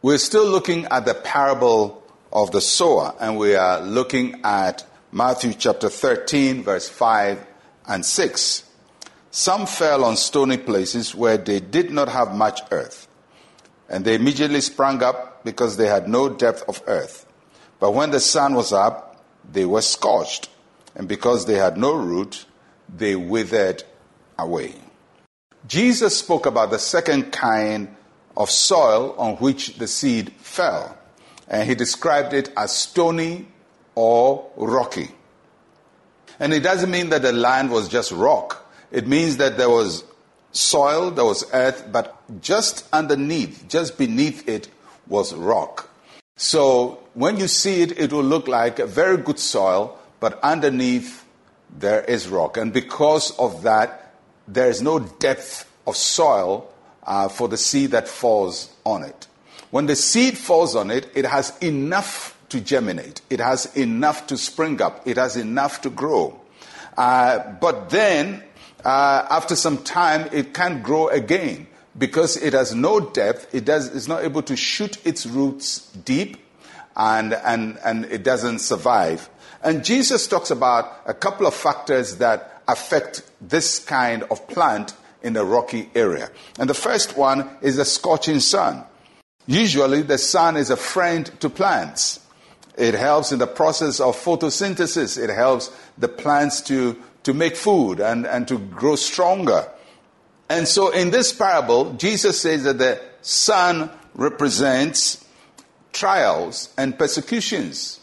We're still looking at the parable of the sower, and we are looking at Matthew chapter 13, verse 5 and 6. Some fell on stony places where they did not have much earth, and they immediately sprang up because they had no depth of earth. But when the sun was up, they were scorched, and because they had no root, they withered away. Jesus spoke about the second kind of soil on which the seed fell. And he described it as stony or rocky. And it doesn't mean that the land was just rock. It means that there was soil, there was earth, but just underneath, just beneath it was rock. So when you see it, it will look like a very good soil, but underneath there is rock. And because of that, there is no depth of soil uh, for the seed that falls on it. When the seed falls on it, it has enough to germinate, it has enough to spring up, it has enough to grow. Uh, but then, uh, after some time, it can't grow again because it has no depth, it does, it's not able to shoot its roots deep, and, and, and it doesn't survive. And Jesus talks about a couple of factors that affect this kind of plant in a rocky area. And the first one is the scorching sun. Usually, the sun is a friend to plants. It helps in the process of photosynthesis. It helps the plants to, to make food and, and to grow stronger. And so, in this parable, Jesus says that the sun represents trials and persecutions.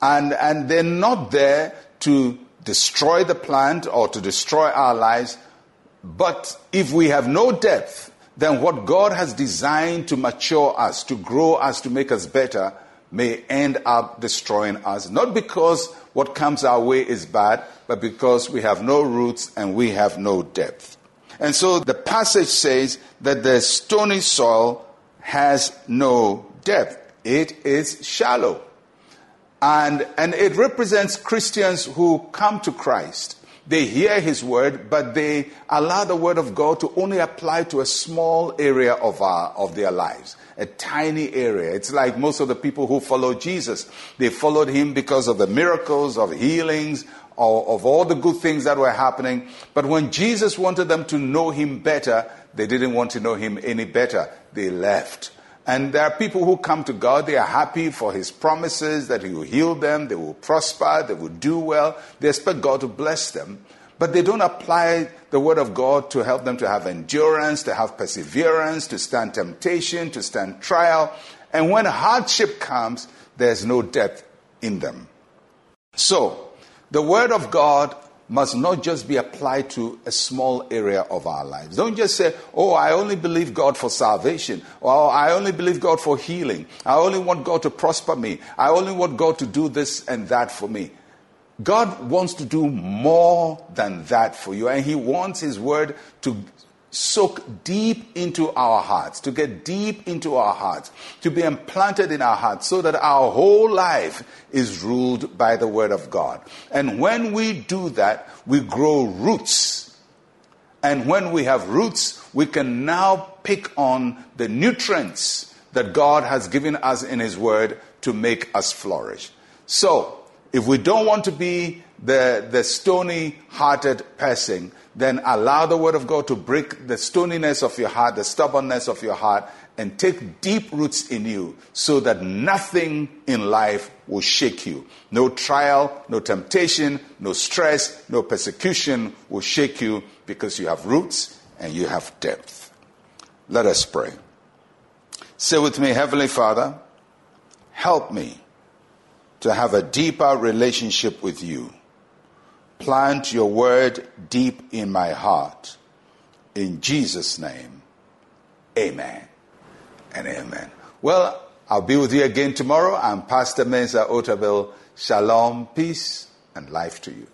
And, and they're not there to destroy the plant or to destroy our lives, but if we have no depth, then what God has designed to mature us, to grow us, to make us better, may end up destroying us. Not because what comes our way is bad, but because we have no roots and we have no depth. And so the passage says that the stony soil has no depth. It is shallow. And, and it represents Christians who come to Christ they hear his word, but they allow the word of God to only apply to a small area of, our, of their lives, a tiny area. It's like most of the people who follow Jesus. They followed him because of the miracles, of healings, of, of all the good things that were happening. But when Jesus wanted them to know him better, they didn't want to know him any better. They left. And there are people who come to God, they are happy for His promises that He will heal them, they will prosper, they will do well. They expect God to bless them. But they don't apply the Word of God to help them to have endurance, to have perseverance, to stand temptation, to stand trial. And when hardship comes, there's no depth in them. So, the Word of God must not just be applied to a small area of our lives. Don't just say, oh, I only believe God for salvation, or I only believe God for healing. I only want God to prosper me. I only want God to do this and that for me. God wants to do more than that for you, and He wants His word to soak deep into our hearts, to get deep into our hearts, to be implanted in our hearts so that our whole life is ruled by the Word of God. And when we do that, we grow roots. And when we have roots, we can now pick on the nutrients that God has given us in His Word to make us flourish. So, if we don't want to be the, the stony hearted person, then allow the word of God to break the stoniness of your heart, the stubbornness of your heart, and take deep roots in you so that nothing in life will shake you. No trial, no temptation, no stress, no persecution will shake you because you have roots and you have depth. Let us pray. Say with me, Heavenly Father, help me to have a deeper relationship with you Plant your word deep in my heart. In Jesus' name, amen and amen. Well, I'll be with you again tomorrow. I'm Pastor Mensa Otabil. Shalom, peace, and life to you.